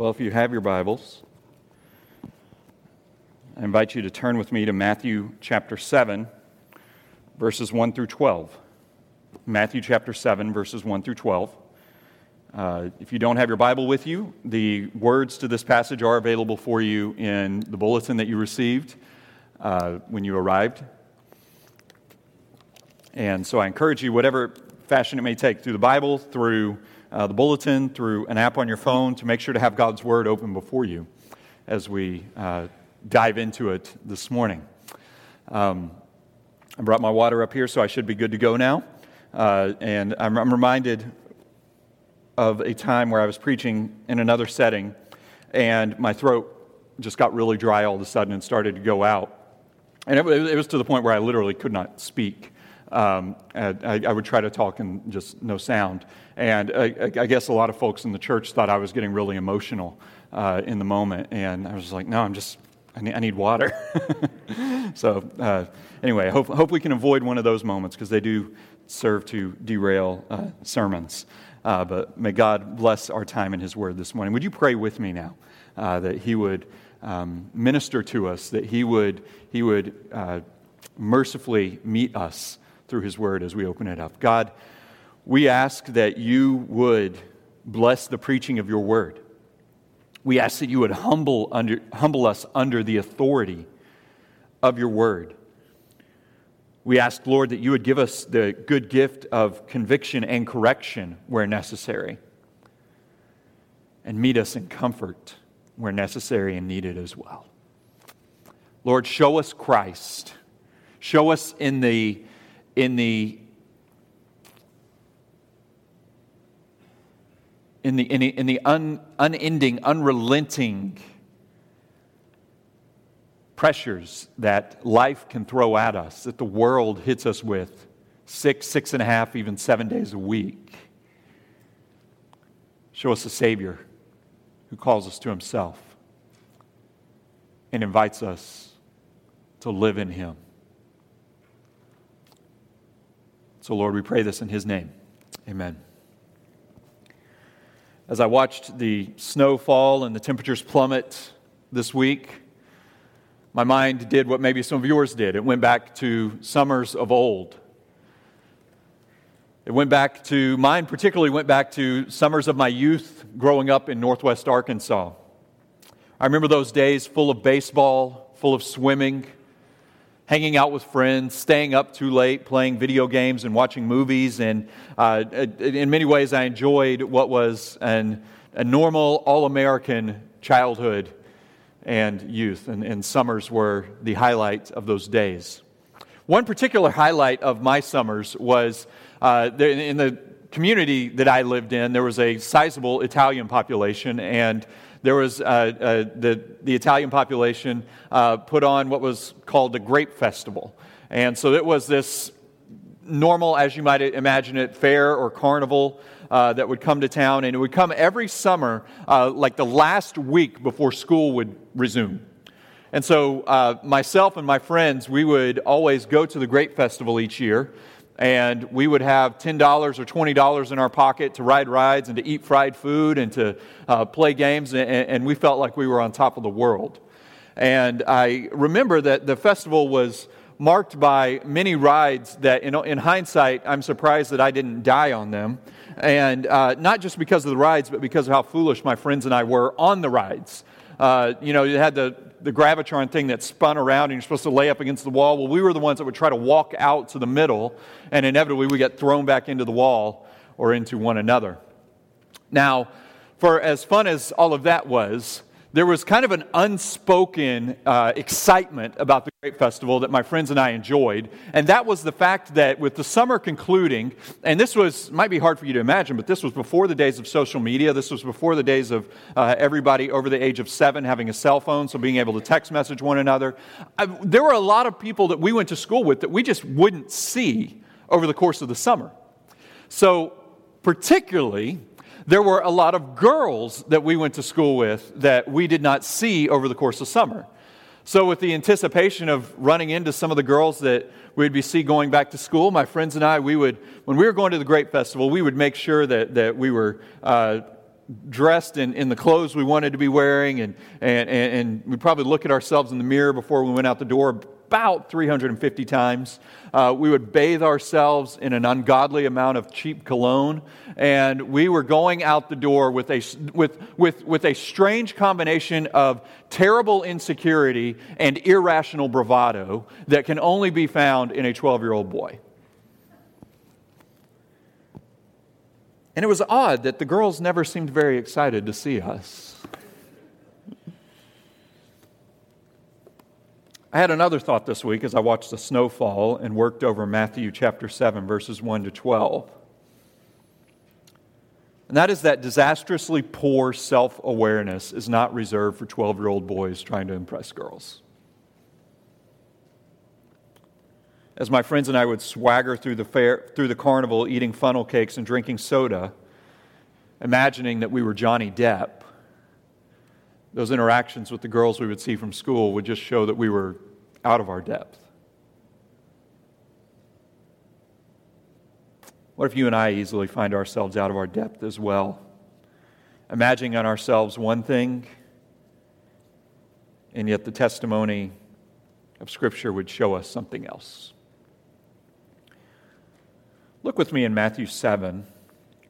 Well, if you have your Bibles, I invite you to turn with me to Matthew chapter 7, verses 1 through 12. Matthew chapter 7, verses 1 through 12. Uh, if you don't have your Bible with you, the words to this passage are available for you in the bulletin that you received uh, when you arrived. And so I encourage you, whatever fashion it may take, through the Bible, through uh, the bulletin, through an app on your phone, to make sure to have God's Word open before you as we uh, dive into it this morning. Um, I brought my water up here, so I should be good to go now. Uh, and I'm, I'm reminded of a time where I was preaching in another setting, and my throat just got really dry all of a sudden and started to go out. And it, it was to the point where I literally could not speak. Um, I, I, would try to talk and just no sound. And I, I, guess a lot of folks in the church thought I was getting really emotional uh, in the moment. And I was like, no, I'm just, I need, I need water. so, uh, anyway, I hope, hope we can avoid one of those moments because they do serve to derail uh, sermons. Uh, but may God bless our time in His Word this morning. Would you pray with me now uh, that He would um, minister to us, that He would, he would uh, mercifully meet us through His Word as we open it up. God, we ask that you would bless the preaching of your Word. We ask that you would humble, under, humble us under the authority of your Word. We ask, Lord, that you would give us the good gift of conviction and correction where necessary, and meet us in comfort where necessary and needed as well. Lord, show us Christ. Show us in the in the in the, in the, in the un, unending, unrelenting pressures that life can throw at us, that the world hits us with six, six and a half, even seven days a week. Show us a Savior who calls us to Himself and invites us to live in Him. So, Lord, we pray this in His name. Amen. As I watched the snow fall and the temperatures plummet this week, my mind did what maybe some of yours did. It went back to summers of old. It went back to, mine particularly went back to summers of my youth growing up in northwest Arkansas. I remember those days full of baseball, full of swimming, hanging out with friends, staying up too late, playing video games and watching movies. And uh, in many ways, I enjoyed what was an, a normal, all American childhood and youth. And, and summers were the highlight of those days. One particular highlight of my summers was uh, in the community that I lived in, there was a sizable Italian population, and there was uh, uh, the, the Italian population uh, put on what was called the Grape Festival. And so it was this normal, as you might imagine it, fair or carnival uh, that would come to town. And it would come every summer, uh, like the last week before school would resume. And so, uh, myself and my friends, we would always go to the Grape Festival each year and we would have $10 or $20 in our pocket to ride rides and to eat fried food and to uh, play games, and, and, we felt like we were on top of the world. And I remember that the festival was marked by many rides that, in, in hindsight, I'm surprised that I didn't die on them. And uh, not just because of the rides, but because of how foolish my friends and I were on the rides. Uh, you know, you had the the gravitron thing that spun around and you're supposed to lay up against the wall. Well, we were the ones that would try to walk out to the middle, and inevitably we get thrown back into the wall or into one another. Now, for as fun as all of that was, there was kind of an unspoken uh, excitement about the Grape Festival that my friends and I enjoyed. And that was the fact that with the summer concluding, and this was, might be hard for you to imagine, but this was before the days of social media. This was before the days of uh, everybody over the age of seven having a cell phone, so being able to text message one another. I, there were a lot of people that we went to school with that we just wouldn't see over the course of the summer. So, particularly, there were a lot of girls that we went to school with that we did not see over the course of summer. So, with the anticipation of running into some of the girls that we'd be see going back to school, my friends and I, we would, when we were going to the Grape Festival, we would make sure that, that we were uh, dressed in, in the clothes we wanted to be wearing, and, and, and, we probably look at ourselves in the mirror before we went out the door about 350 times. Uh, we would bathe ourselves in an ungodly amount of cheap cologne, and we were going out the door with a, with, with, with a strange combination of terrible insecurity and irrational bravado that can only be found in a 12 year old boy. And it was odd that the girls never seemed very excited to see us. I had another thought this week as I watched the snowfall and worked over Matthew chapter 7, verses 1 to 12. And that is that disastrously poor self awareness is not reserved for 12 year old boys trying to impress girls. As my friends and I would swagger through the, fair, through the carnival eating funnel cakes and drinking soda, imagining that we were Johnny Depp, those interactions with the girls we would see from school would just show that we were out of our depth. What if you and I easily find ourselves out of our depth as well? Imagining on ourselves one thing, and yet the testimony of Scripture would show us something else. Look with me in Matthew 7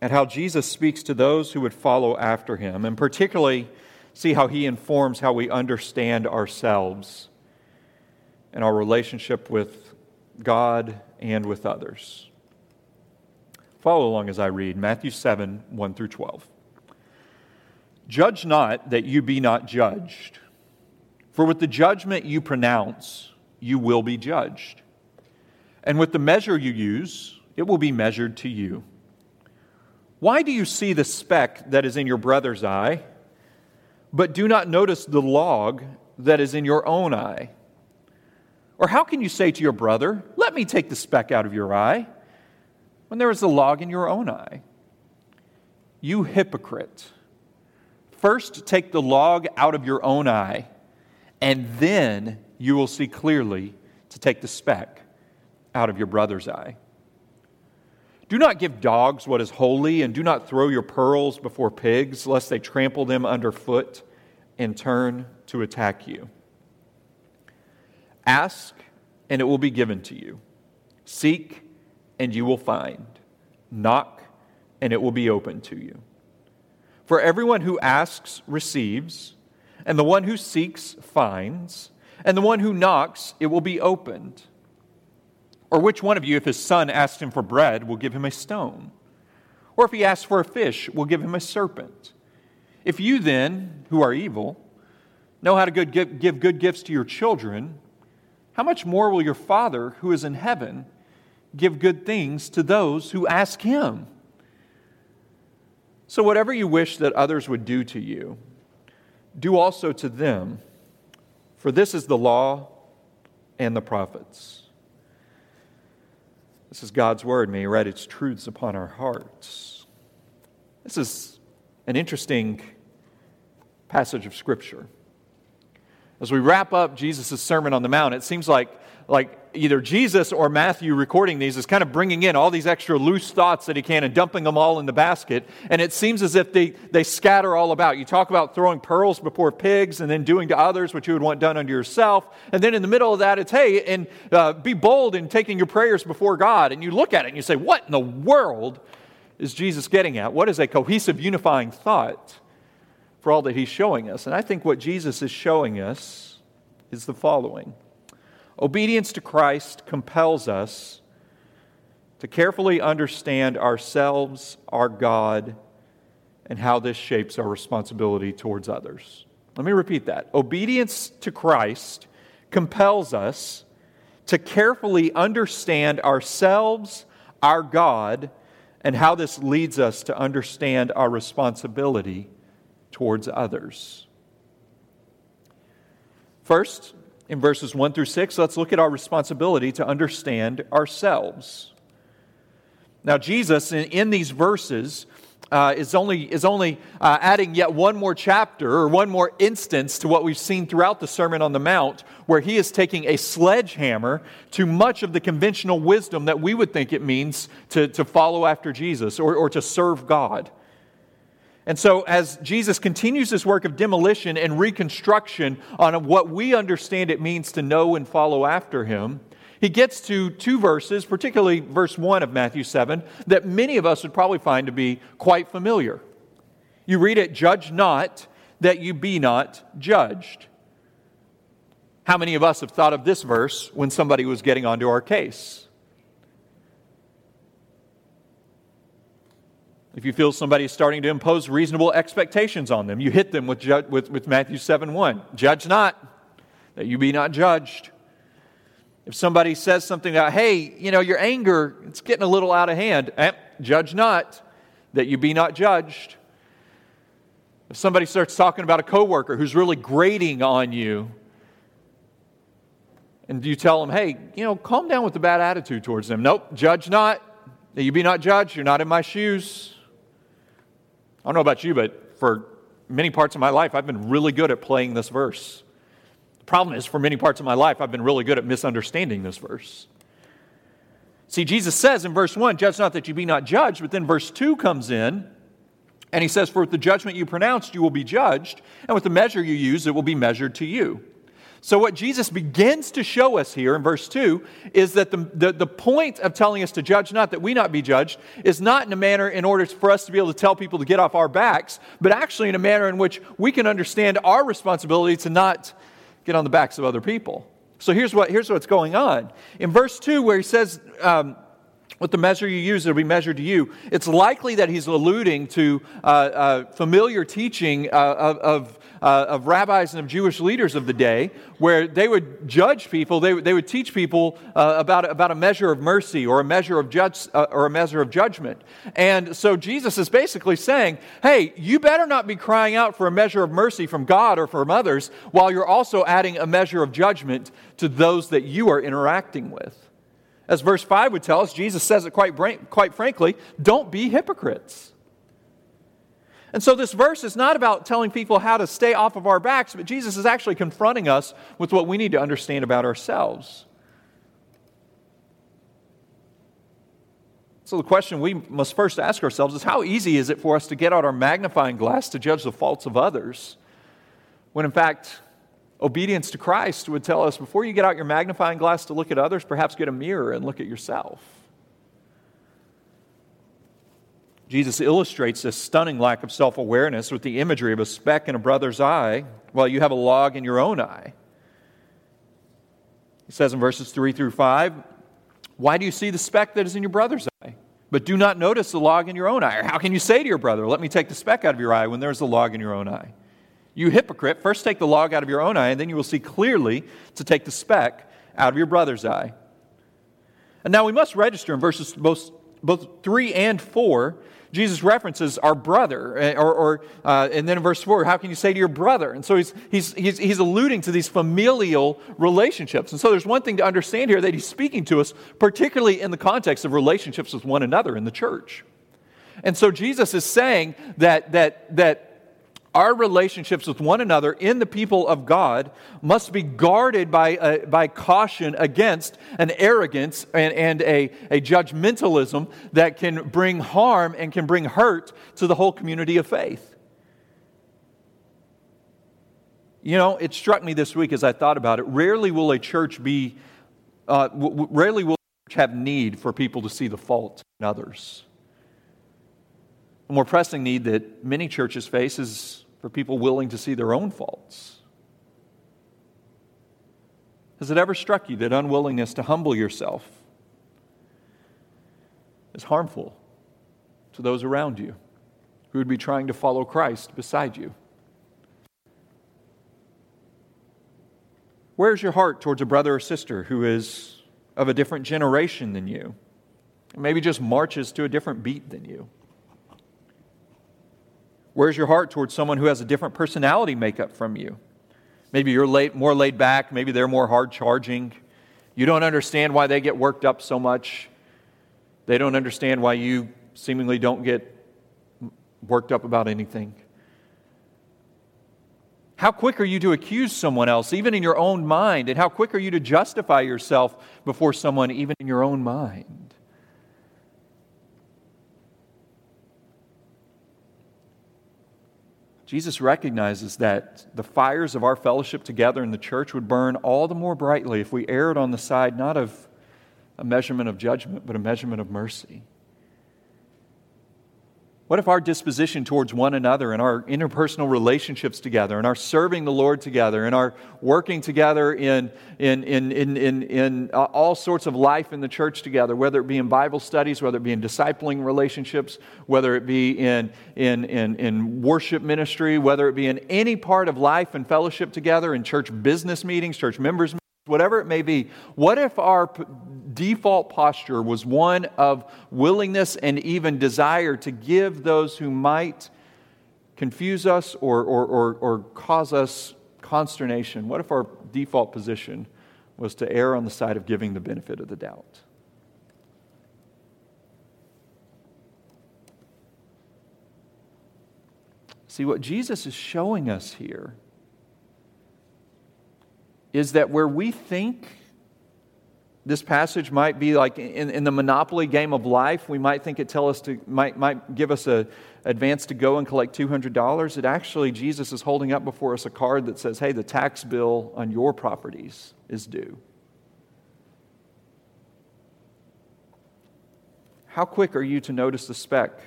at how Jesus speaks to those who would follow after him, and particularly see how he informs how we understand ourselves and our relationship with God and with others. Follow along as I read Matthew 7 1 through 12. Judge not that you be not judged, for with the judgment you pronounce, you will be judged. And with the measure you use, it will be measured to you. Why do you see the speck that is in your brother's eye? But do not notice the log that is in your own eye? Or how can you say to your brother, Let me take the speck out of your eye, when there is a log in your own eye? You hypocrite. First take the log out of your own eye, and then you will see clearly to take the speck out of your brother's eye. Do not give dogs what is holy, and do not throw your pearls before pigs, lest they trample them underfoot and turn to attack you. Ask, and it will be given to you. Seek, and you will find. Knock, and it will be opened to you. For everyone who asks receives, and the one who seeks finds, and the one who knocks, it will be opened. Or which one of you, if his son asks him for bread, will give him a stone? Or if he asks for a fish, will give him a serpent? If you then, who are evil, know how to give good gifts to your children, how much more will your Father, who is in heaven, give good things to those who ask him? So, whatever you wish that others would do to you, do also to them, for this is the law and the prophets. This is God's word. May He write its truths upon our hearts. This is an interesting passage of Scripture. As we wrap up Jesus' Sermon on the Mount, it seems like, like either Jesus or Matthew recording these is kind of bringing in all these extra loose thoughts that he can and dumping them all in the basket. And it seems as if they, they scatter all about. You talk about throwing pearls before pigs and then doing to others what you would want done unto yourself. And then in the middle of that, it's, hey, and uh, be bold in taking your prayers before God. And you look at it and you say, what in the world is Jesus getting at? What is a cohesive, unifying thought for all that he's showing us? And I think what Jesus is showing us is the following. Obedience to Christ compels us to carefully understand ourselves, our God, and how this shapes our responsibility towards others. Let me repeat that. Obedience to Christ compels us to carefully understand ourselves, our God, and how this leads us to understand our responsibility towards others. First, in verses 1 through 6, let's look at our responsibility to understand ourselves. Now, Jesus, in, in these verses, uh, is only, is only uh, adding yet one more chapter or one more instance to what we've seen throughout the Sermon on the Mount, where he is taking a sledgehammer to much of the conventional wisdom that we would think it means to, to follow after Jesus or, or to serve God. And so, as Jesus continues this work of demolition and reconstruction on what we understand it means to know and follow after him, he gets to two verses, particularly verse 1 of Matthew 7, that many of us would probably find to be quite familiar. You read it, Judge not, that you be not judged. How many of us have thought of this verse when somebody was getting onto our case? If you feel somebody is starting to impose reasonable expectations on them, you hit them with, with, with Matthew 7 1. Judge not, that you be not judged. If somebody says something about, hey, you know, your anger, it's getting a little out of hand, eh, judge not, that you be not judged. If somebody starts talking about a coworker who's really grating on you, and you tell them, hey, you know, calm down with the bad attitude towards them. Nope, judge not, that you be not judged. You're not in my shoes. I don't know about you, but for many parts of my life, I've been really good at playing this verse. The problem is, for many parts of my life, I've been really good at misunderstanding this verse. See, Jesus says in verse 1, Judge not that you be not judged, but then verse 2 comes in, and he says, For with the judgment you pronounced, you will be judged, and with the measure you use, it will be measured to you. So, what Jesus begins to show us here in verse 2 is that the, the, the, point of telling us to judge not, that we not be judged, is not in a manner in order for us to be able to tell people to get off our backs, but actually in a manner in which we can understand our responsibility to not get on the backs of other people. So, here's, what, here's what's going on. In verse 2, where he says, um, with the measure you use, it'll be measured to you. It's likely that he's alluding to uh, uh, familiar teaching uh, of, of uh, of rabbis and of Jewish leaders of the day, where they would judge people, they, they would teach people uh, about, about a measure of mercy or a measure of, judge, uh, or a measure of judgment. And so Jesus is basically saying, hey, you better not be crying out for a measure of mercy from God or from others while you're also adding a measure of judgment to those that you are interacting with. As verse 5 would tell us, Jesus says it quite, quite frankly don't be hypocrites. And so this verse is not about telling people how to stay off of our backs, but Jesus is actually confronting us with what we need to understand about ourselves. So the question we must first ask ourselves is how easy is it for us to get out our magnifying glass to judge the faults of others when in fact obedience to Christ would tell us before you get out your magnifying glass to look at others, perhaps get a mirror and look at yourself. Jesus illustrates this stunning lack of self awareness with the imagery of a speck in a brother's eye while you have a log in your own eye. He says in verses 3 through 5, Why do you see the speck that is in your brother's eye, but do not notice the log in your own eye? Or how can you say to your brother, Let me take the speck out of your eye when there's a log in your own eye? You hypocrite, first take the log out of your own eye, and then you will see clearly to take the speck out of your brother's eye. And now we must register in verses both, both 3 and 4 Jesus references our brother, eh, or, or uh, and then in verse 4, how can you say to your brother? And so he's, he's, he's, he's alluding to these familial relationships. And so there's one thing to understand here that he's speaking to us, particularly in the context of relationships with one another in the church. And so Jesus is saying that, that, that our relationships with one another in the people of God must be guarded by, uh, by caution against an arrogance and, and a, a judgmentalism that can bring harm and can bring hurt to the whole community of faith. You know, it struck me this week as I thought about it. Rarely will a church be, uh, w- rarely will a church have need for people to see the fault in others. A more pressing need that many churches face is for people willing to see their own faults. Has it ever struck you that unwillingness to humble yourself is harmful to those around you who would be trying to follow Christ beside you? Where's your heart towards a brother or sister who is of a different generation than you? Maybe just marches to a different beat than you? Where's your heart towards someone who has a different personality makeup from you? Maybe you're late, more laid back, maybe they're more hard charging. You don't understand why they get worked up so much. They don't understand why you seemingly don't get worked up about anything. How quick are you to accuse someone else, even in your own mind? And how quick are you to justify yourself before someone, even in your own mind? Jesus recognizes that the fires of our fellowship together in the church would burn all the more brightly if we erred on the side not of a measurement of judgment, but a measurement of mercy. What if our disposition towards one another and our interpersonal relationships together and our serving the Lord together and our working together in, in, in, in, in, in all sorts of life in the church together, whether it be in Bible studies, whether it be in discipling relationships, whether it be in, in, in, in worship ministry, whether it be in any part of life and fellowship together, in church business meetings, church members' whatever it may be, what if our p- default posture was one of willingness and even desire to give those who might confuse us or, or, or, or cause us consternation? What if our default position was to err on the side of giving the benefit of the doubt? See, what Jesus is showing us here is that where we think this passage might be like in, in the monopoly game of life, we might think it tell us to might, might give us a advance to go and collect $200. It actually, Jesus is holding up before us a card that says, hey, the tax bill on your properties is due. How quick are you to notice the speck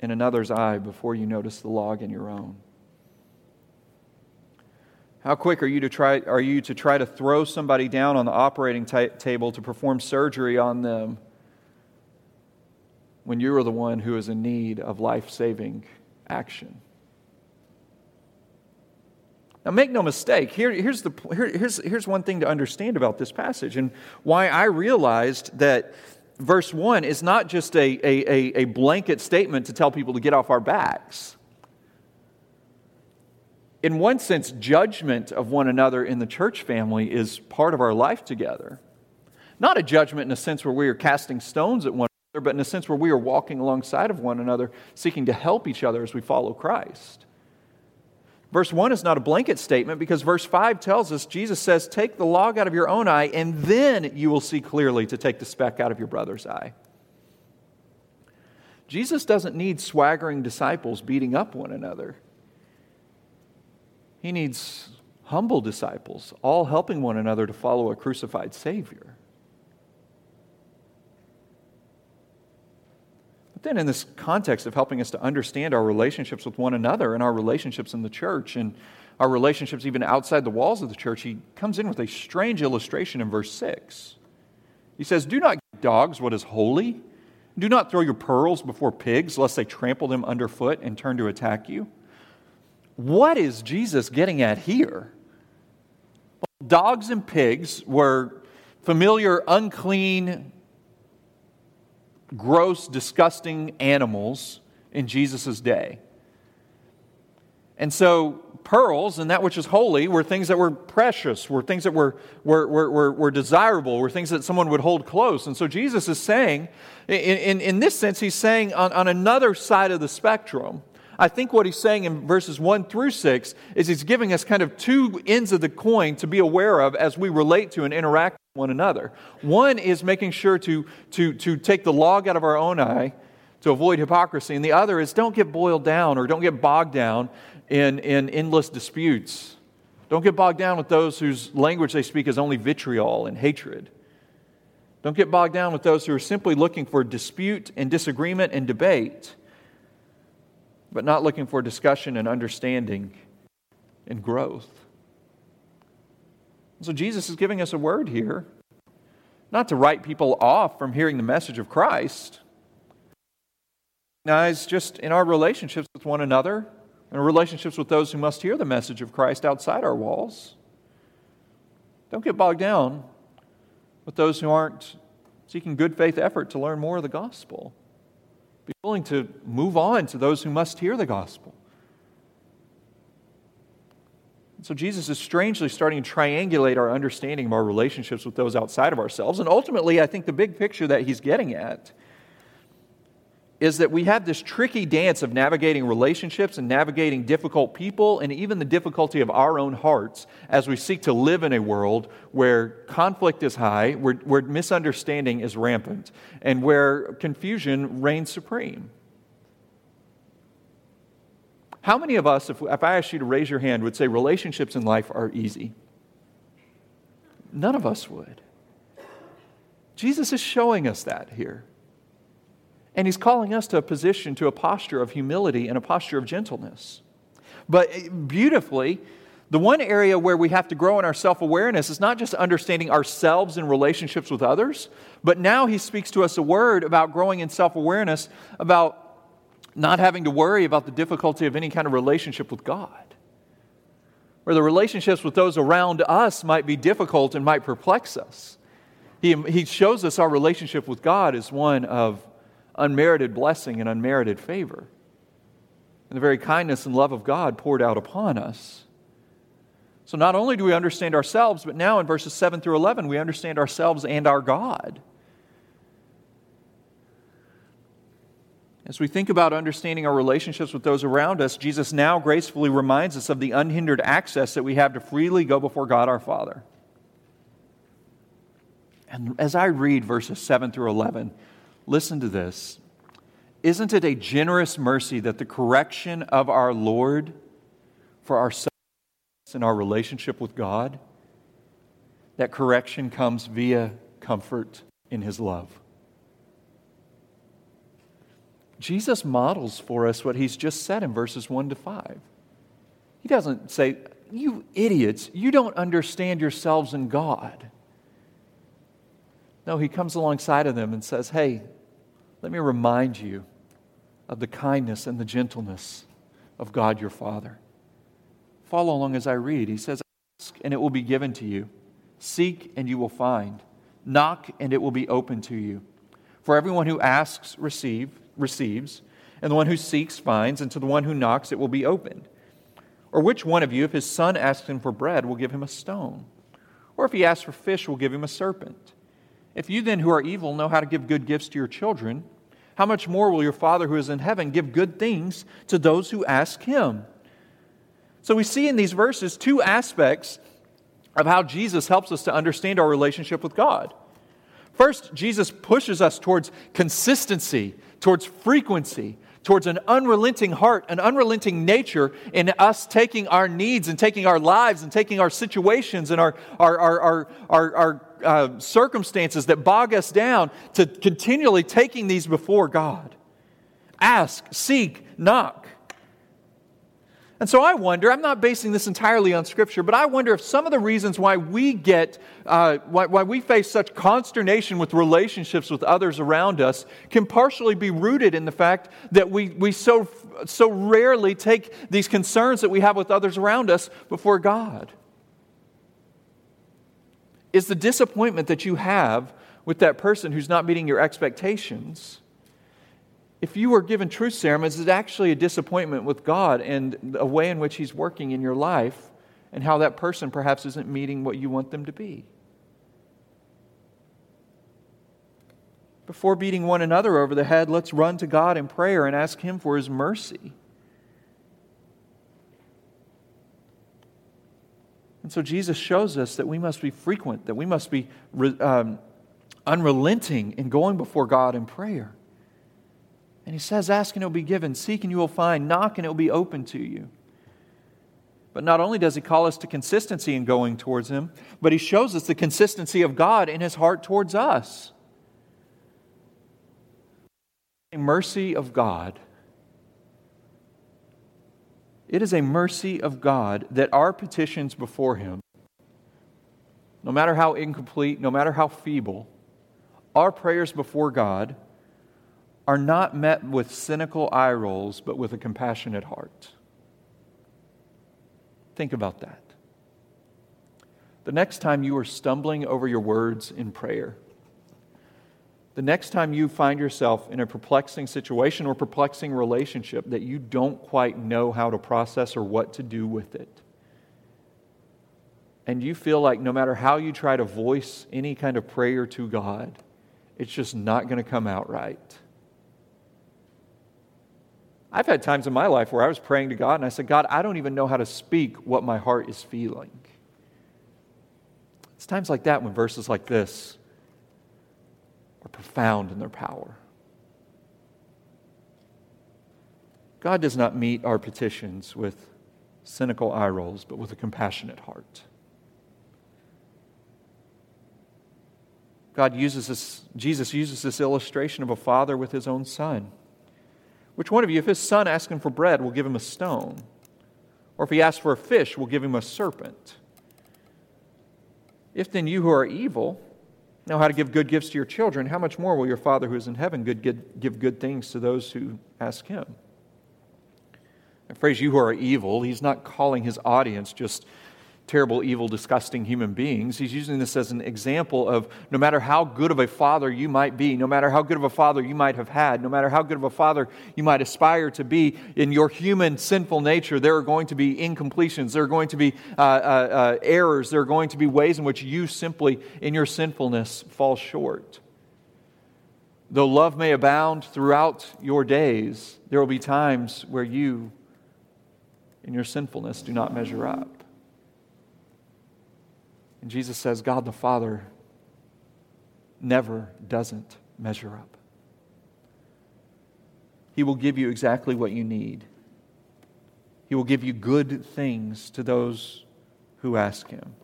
in another's eye before you notice the log in your own? How quick are you to try, are you to, try to throw somebody down on the operating t- table to perform surgery on them when you are the one who is in need of life saving action? Now, make no mistake, here, here's, the, here, here's, here's one thing to understand about this passage and why I realized that verse 1 is not just a, a, a blanket statement to tell people to get off our backs in one sense, judgment of one another in the church family is part of our life together. Not a judgment in a sense where we are casting stones at one another, but in a sense where we are walking alongside of one another, seeking to help each other as we follow Christ. Verse 1 is not a blanket statement because verse 5 tells us Jesus says, Take the log out of your own eye, and then you will see clearly to take the speck out of your brother's eye. Jesus doesn't need swaggering disciples beating up one another. He needs humble disciples, all helping one another to follow a crucified Savior. But then, in this context of helping us to understand our relationships with one another and our relationships in the church and our relationships even outside the walls of the church, he comes in with a strange illustration in verse 6. He says, Do not give dogs what is holy. Do not throw your pearls before pigs, lest they trample them underfoot and turn to attack you. What is Jesus getting at here? Well, dogs and pigs were familiar, unclean, gross, disgusting animals in Jesus' day. And so, pearls and that which is holy were things that were precious, were things that were, were, were, were, desirable, were things that someone would hold close. And so, Jesus is saying, in, in, in this sense, he's saying on, on another side of the spectrum, I think what he's saying in verses 1 through 6 is he's giving us kind of two ends of the coin to be aware of as we relate to and interact with one another. One is making sure to, to, to take the log out of our own eye to avoid hypocrisy, and the other is don't get boiled down or don't get bogged down in, in endless disputes. Don't get bogged down with those whose language they speak is only vitriol and hatred. Don't get bogged down with those who are simply looking for dispute and disagreement and debate but not looking for discussion and understanding and growth. So Jesus is giving us a word here, not to write people off from hearing the message of Christ. Recognize just in our relationships with one another and our relationships with those who must hear the message of Christ outside our walls. Don't get bogged down with those who aren't seeking good faith effort to learn more of the gospel. Be willing to move on to those who must hear the gospel. So Jesus is strangely starting to triangulate our understanding of our relationships with those outside of ourselves. And ultimately, I think the big picture that he's getting at is that we have this tricky dance of navigating relationships and navigating difficult people and even the difficulty of our own hearts as we seek to live in a world where conflict is high, where, where misunderstanding is rampant, and where confusion reigns supreme. How many of us, if, if I asked you to raise your hand, would say relationships in life are easy? None of us would. Jesus is showing us that here. And he's calling us to a position, to a posture of humility and a posture of gentleness. But beautifully, the one area where we have to grow in our self awareness is not just understanding ourselves in relationships with others, but now he speaks to us a word about growing in self awareness, about not having to worry about the difficulty of any kind of relationship with God. Where the relationships with those around us might be difficult and might perplex us. He, he shows us our relationship with God is one of unmerited blessing and unmerited favor. And the very kindness and love of God poured out upon us. So not only do we understand ourselves, but now in verses 7 through 11, we understand ourselves and our God. As we think about understanding our relationships with those around us, Jesus now gracefully reminds us of the unhindered access that we have to freely go before God our Father. And as I read verses 7 through 11, listen to this. Isn't it a generous mercy that the correction of our Lord for our and our relationship with God, that correction comes via comfort in His love? Jesus models for us what he's just said in verses 1 to 5. He doesn't say, You idiots, you don't understand yourselves and God. No, he comes alongside of them and says, Hey, let me remind you of the kindness and the gentleness of God your Father. Follow along as I read. He says, Ask and it will be given to you. Seek and you will find. Knock and it will be open to you. For everyone who asks, receive receives, and the one who seeks finds, and to the one who knocks it will be opened. Or which one of you, if his son asks him for bread, will give him a stone? Or if he asks for fish, will give him a serpent? If you then, who are evil, know how to give good gifts to your children, how much more will your Father who is in heaven give good things to those who ask him? So we see in these verses two aspects of how Jesus helps us to understand our relationship with God. First, Jesus pushes us towards consistency towards frequency, towards an unrelenting heart, an unrelenting nature in us taking our needs and taking our lives and taking our situations and our, our, our, our, our, uh, circumstances that bog us down to continually taking these before God. Ask, seek, knock. And so I wonder, I'm not basing this entirely on Scripture, but I wonder if some of the reasons why we get, uh, why, why we face such consternation with relationships with others around us can partially be rooted in the fact that we, we so, so rarely take these concerns that we have with others around us before God. Is the disappointment that you have with that person who's not meeting your expectations? if you were given truth serum, is it actually a disappointment with God and a way in which He's working in your life and how that person perhaps isn't meeting what you want them to be? Before beating one another over the head, let's run to God in prayer and ask Him for His mercy. And so Jesus shows us that we must be frequent, that we must be um, unrelenting in going before God in prayer. And he says, Ask and it will be given, seek and you will find, knock and it will be open to you. But not only does he call us to consistency in going towards him, but he shows us the consistency of God in his heart towards us. A mercy of God. It is a mercy of God that our petitions before him, no matter how incomplete, no matter how feeble, our prayers before God are not met with cynical eye rolls, but with a compassionate heart. Think about that. The next time you are stumbling over your words in prayer, the next time you find yourself in a perplexing situation or perplexing relationship that you don't quite know how to process or what to do with it, and you feel like no matter how you try to voice any kind of prayer to God, it's just not going to come out right I've had times in my life where I was praying to God and I said, God, I don't even know how to speak what my heart is feeling. It's times like that when verses like this are profound in their power. God does not meet our petitions with cynical eye rolls, but with a compassionate heart. God uses this, Jesus uses this illustration of a father with his own son. Which one of you, if his son asks him for bread, will give him a stone? Or if he asks for a fish, will give him a serpent? If then you who are evil know how to give good gifts to your children, how much more will your Father who is in heaven good give good things to those who ask him? The phrase, you who are evil, he's not calling his audience just terrible, evil, disgusting human beings. He's using this as an example of no matter how good of a father you might be, no matter how good of a father you might have had, no matter how good of a father you might aspire to be, in your human sinful nature, there are going to be incompletions, there are going to be uh, uh, uh, errors, there are going to be ways in which you simply, in your sinfulness, fall short. Though love may abound throughout your days, there will be times where you, in your sinfulness, do not measure up. And Jesus says, God the Father never doesn't measure up. He will give you exactly what you need. He will give you good things to those who ask Him.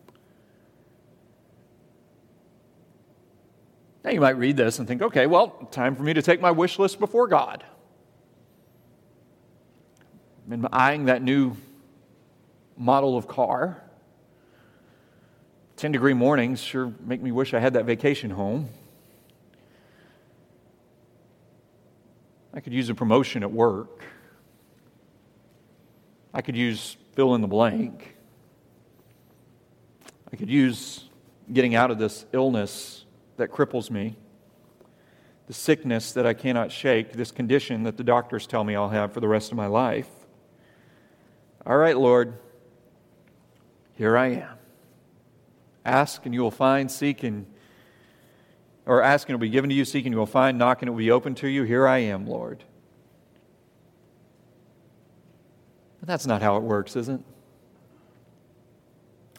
Now, you might read this and think, okay, well, time for me to take my wish list before God. I'm eyeing that new model of car. 10 degree mornings sure make me wish I had that vacation home. I could use a promotion at work. I could use fill in the blank. I could use getting out of this illness that cripples me, the sickness that I cannot shake, this condition that the doctors tell me I'll have for the rest of my life. All right, Lord, here I am. Ask and you will find, seek and or ask and it will be given to you, seek and you will find, knock and it will be open to you. Here I am, Lord. But that's not how it works, is it?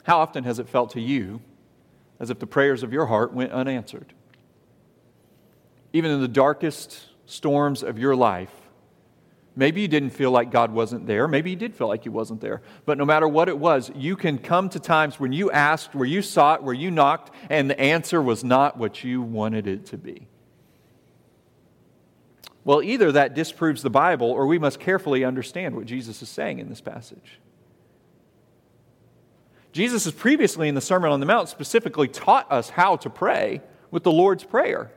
How often has it felt to you as if the prayers of your heart went unanswered? Even in the darkest storms of your life, Maybe you didn't feel like God wasn't there. Maybe you did feel like He wasn't there. But no matter what it was, you can come to times when you asked, where you sought, where you knocked, and the answer was not what you wanted it to be. Well, either that disproves the Bible, or we must carefully understand what Jesus is saying in this passage. Jesus has previously in the Sermon on the Mount specifically taught us how to pray with the Lord's Prayer.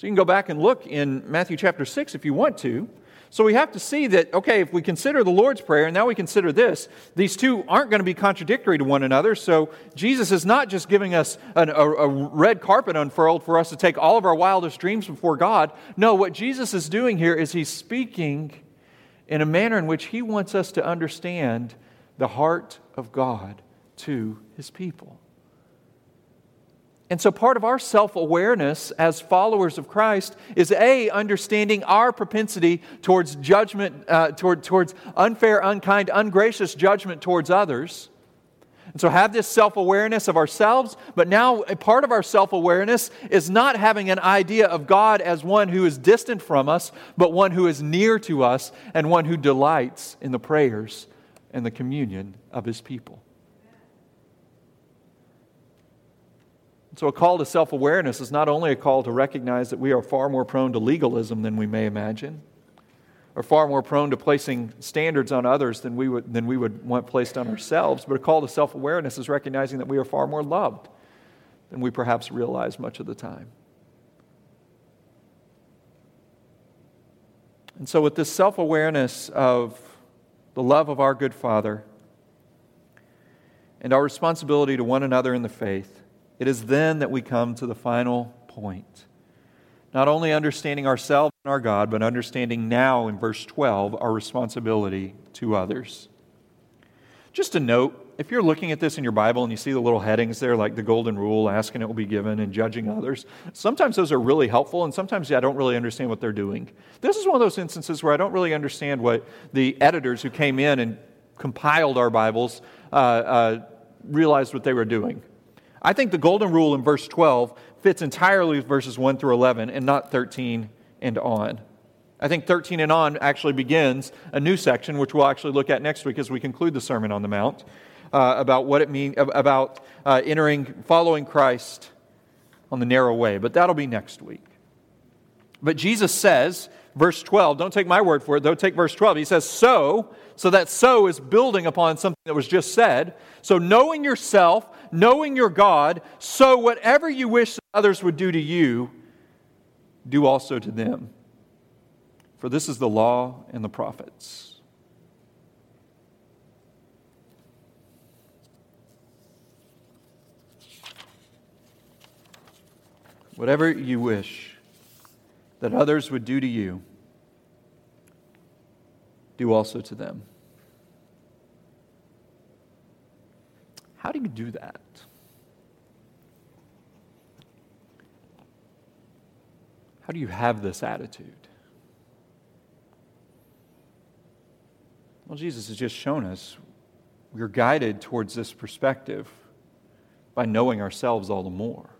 So you can go back and look in Matthew chapter 6 if you want to. So we have to see that, okay, if we consider the Lord's Prayer and now we consider this, these two aren't going to be contradictory to one another. So Jesus is not just giving us an, a, a red carpet unfurled for us to take all of our wildest dreams before God. No, what Jesus is doing here is he's speaking in a manner in which he wants us to understand the heart of God to his people. And so, part of our self awareness as followers of Christ is A, understanding our propensity towards judgment, uh, toward, towards unfair, unkind, ungracious judgment towards others. And so, have this self awareness of ourselves, but now a part of our self awareness is not having an idea of God as one who is distant from us, but one who is near to us and one who delights in the prayers and the communion of his people. So, a call to self awareness is not only a call to recognize that we are far more prone to legalism than we may imagine, or far more prone to placing standards on others than we would, than we would want placed on ourselves, but a call to self awareness is recognizing that we are far more loved than we perhaps realize much of the time. And so, with this self awareness of the love of our good Father and our responsibility to one another in the faith, it is then that we come to the final point. Not only understanding ourselves and our God, but understanding now in verse 12 our responsibility to others. Just a note if you're looking at this in your Bible and you see the little headings there, like the golden rule, asking it will be given, and judging others, sometimes those are really helpful, and sometimes I don't really understand what they're doing. This is one of those instances where I don't really understand what the editors who came in and compiled our Bibles uh, uh, realized what they were doing. I think the golden rule in verse 12 fits entirely with verses 1 through 11 and not 13 and on. I think 13 and on actually begins a new section, which we'll actually look at next week as we conclude the Sermon on the Mount, uh, about what it means, about uh, entering, following Christ on the narrow way. But that'll be next week. But Jesus says, verse 12, don't take my word for it, though, take verse 12. He says, So, so that so is building upon something that was just said. So, knowing yourself, knowing your God, so whatever you wish others would do to you, do also to them. For this is the law and the prophets. Whatever you wish that others would do to you, do also to them. How do you do that? How do you have this attitude? Well, Jesus has just shown us we're guided towards this perspective by knowing ourselves all the more.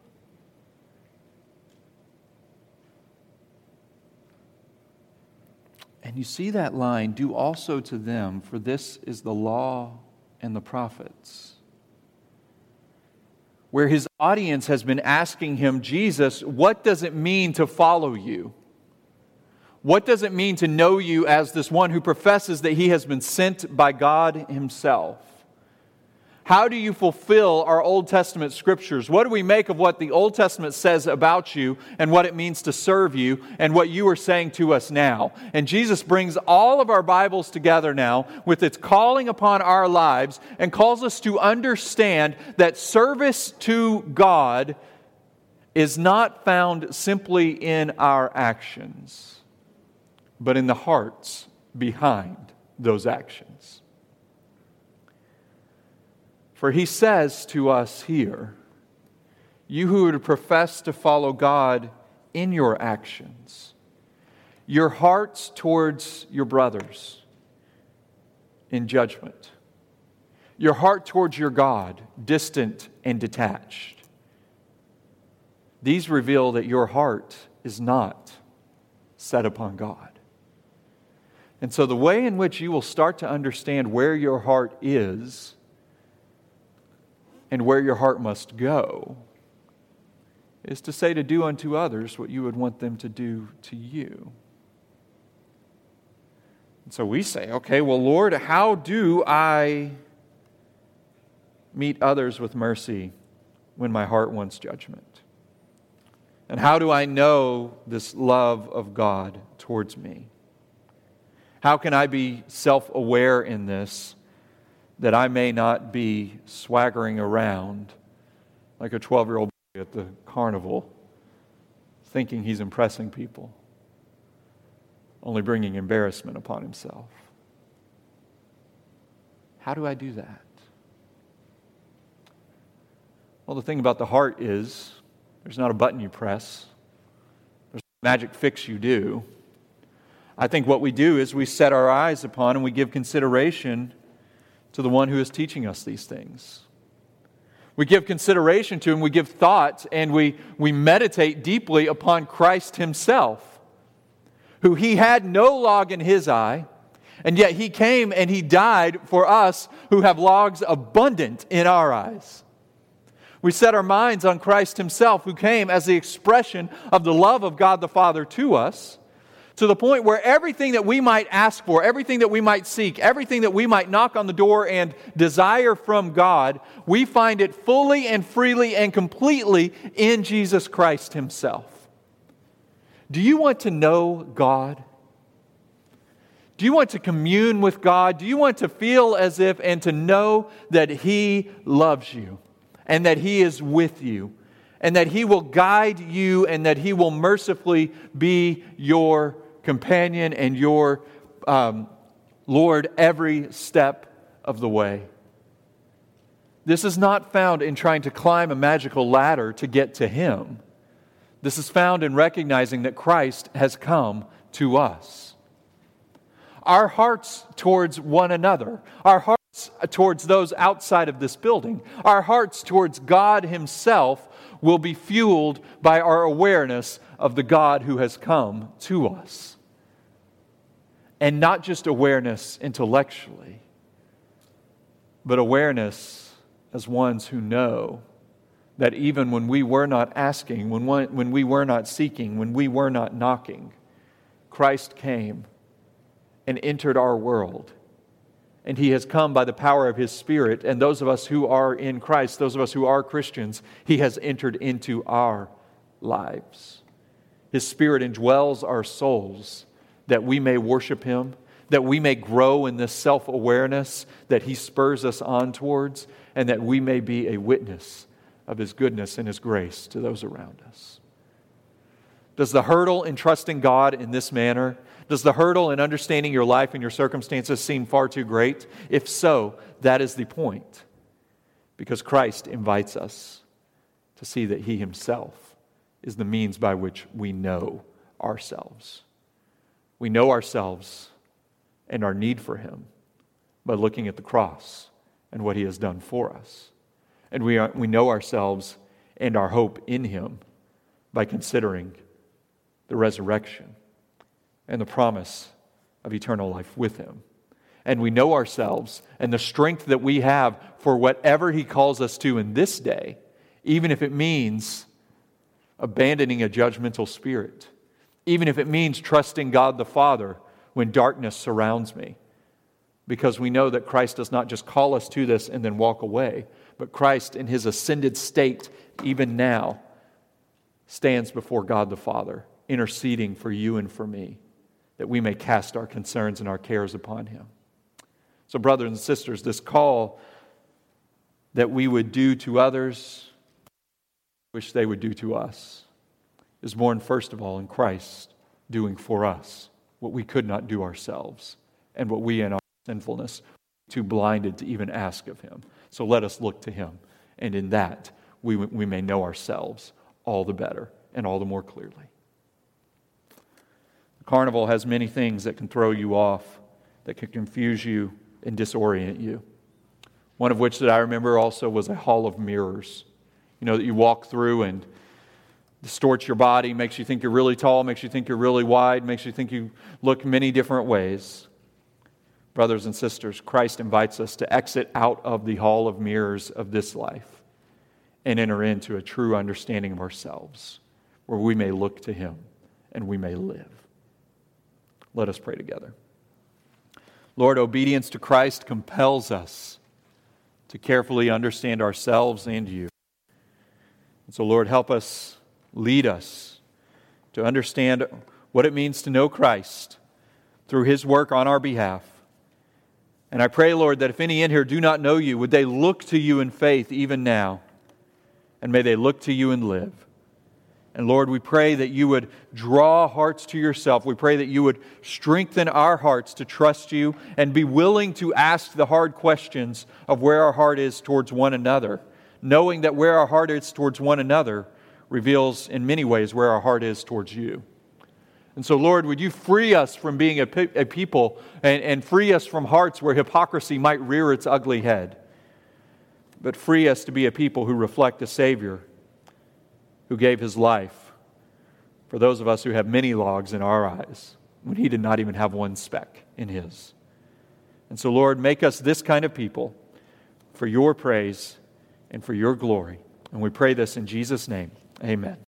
And you see that line, do also to them, for this is the law and the prophets. Where his audience has been asking him, Jesus, what does it mean to follow you? What does it mean to know you as this one who professes that he has been sent by God himself? How do you fulfill our Old Testament scriptures? What do we make of what the Old Testament says about you and what it means to serve you and what you are saying to us now? And Jesus brings all of our Bibles together now with its calling upon our lives and calls us to understand that service to God is not found simply in our actions but in the hearts behind those actions. For he says to us here, you who would profess to follow God in your actions, your hearts towards your brothers in judgment, your heart towards your God, distant and detached. These reveal that your heart is not set upon God. And so, the way in which you will start to understand where your heart is and where your heart must go is to say to do unto others what you would want them to do to you. And so we say, okay, well, Lord, how do I meet others with mercy when my heart wants judgment? And how do I know this love of God towards me? How can I be self aware in this that I may not be swaggering around like a 12 year old boy at the carnival thinking he's impressing people, only bringing embarrassment upon himself? How do I do that? Well, the thing about the heart is there's not a button you press, there's a magic fix you do. I think what we do is we set our eyes upon and we give consideration to the one who is teaching us these things. We give consideration to him, we give thought, and we, we meditate deeply upon Christ himself, who he had no log in his eye, and yet he came and he died for us who have logs abundant in our eyes. We set our minds on Christ himself, who came as the expression of the love of God the Father to us to the point where everything that we might ask for, everything that we might seek, everything that we might knock on the door and desire from God, we find it fully and freely and completely in Jesus Christ Himself. Do you want to know God? Do you want to commune with God? Do you want to feel as if and to know that He loves you and that He is with you and that He will guide you and that He will mercifully be your companion and your um, Lord every step of the way. This is not found in trying to climb a magical ladder to get to Him. This is found in recognizing that Christ has come to us. Our hearts towards one another, our hearts towards those outside of this building, our hearts towards God Himself will be fueled by our awareness of the God who has come to us. And not just awareness intellectually, but awareness as ones who know that even when we were not asking, when, when we were not seeking, when we were not knocking, Christ came and entered our world. And he has come by the power of his Spirit. And those of us who are in Christ, those of us who are Christians, he has entered into our lives. His Spirit indwells our souls that we may worship him, that we may grow in this self awareness that he spurs us on towards, and that we may be a witness of his goodness and his grace to those around us. Does the hurdle in trusting God in this manner, does the hurdle in understanding your life and your circumstances seem far too great? If so, that is the point. Because Christ invites us to see that he himself is the means by which we know ourselves. We know ourselves and our need for him by looking at the cross and what he has done for us. And we, are, we know ourselves and our hope in him by considering the resurrection and the promise of eternal life with him. And we know ourselves and the strength that we have for whatever he calls us to in this day, even if it means abandoning a judgmental spirit, even if it means trusting God the Father when darkness surrounds me. Because we know that Christ does not just call us to this and then walk away, but Christ, in his ascended state, even now, stands before God the Father, interceding for you and for me, that we may cast our concerns and our cares upon him. So, brothers and sisters, this call that we would do to others, wish they would do to us, is born first of all in Christ doing for us what we could not do ourselves and what we in our sinfulness too blinded to even ask of him. So let us look to him, and in that we, we may know ourselves all the better and all the more clearly. The carnival has many things that can throw you off, that can confuse you and disorient you. One of which that I remember also was a hall of mirrors. You know, that you walk through and distorts your body, makes you think you're really tall, makes you think you're really wide, makes you think you look many different ways. Brothers and sisters, Christ invites us to exit out of the hall of mirrors of this life and enter into a true understanding of ourselves where we may look to Him and we may live. Let us pray together. Lord, obedience to Christ compels us to carefully understand ourselves and you. And so, Lord, help us lead us to understand what it means to know Christ through his work on our behalf. And I pray, Lord, that if any in here do not know you, would they look to you in faith even now? And may they look to you and live. And Lord, we pray that you would draw hearts to yourself. We pray that you would strengthen our hearts to trust you and be willing to ask the hard questions of where our heart is towards one another, knowing that where our heart is towards one another reveals in many ways where our heart is towards you. And so, Lord, would you free us from being a, pe- a people and, and free us from hearts where hypocrisy might rear its ugly head, but free us to be a people who reflect a Savior who gave his life for those of us who have many logs in our eyes when he did not even have one speck in his. And so, Lord, make us this kind of people for your praise and for your glory. And we pray this in Jesus' name. Amen.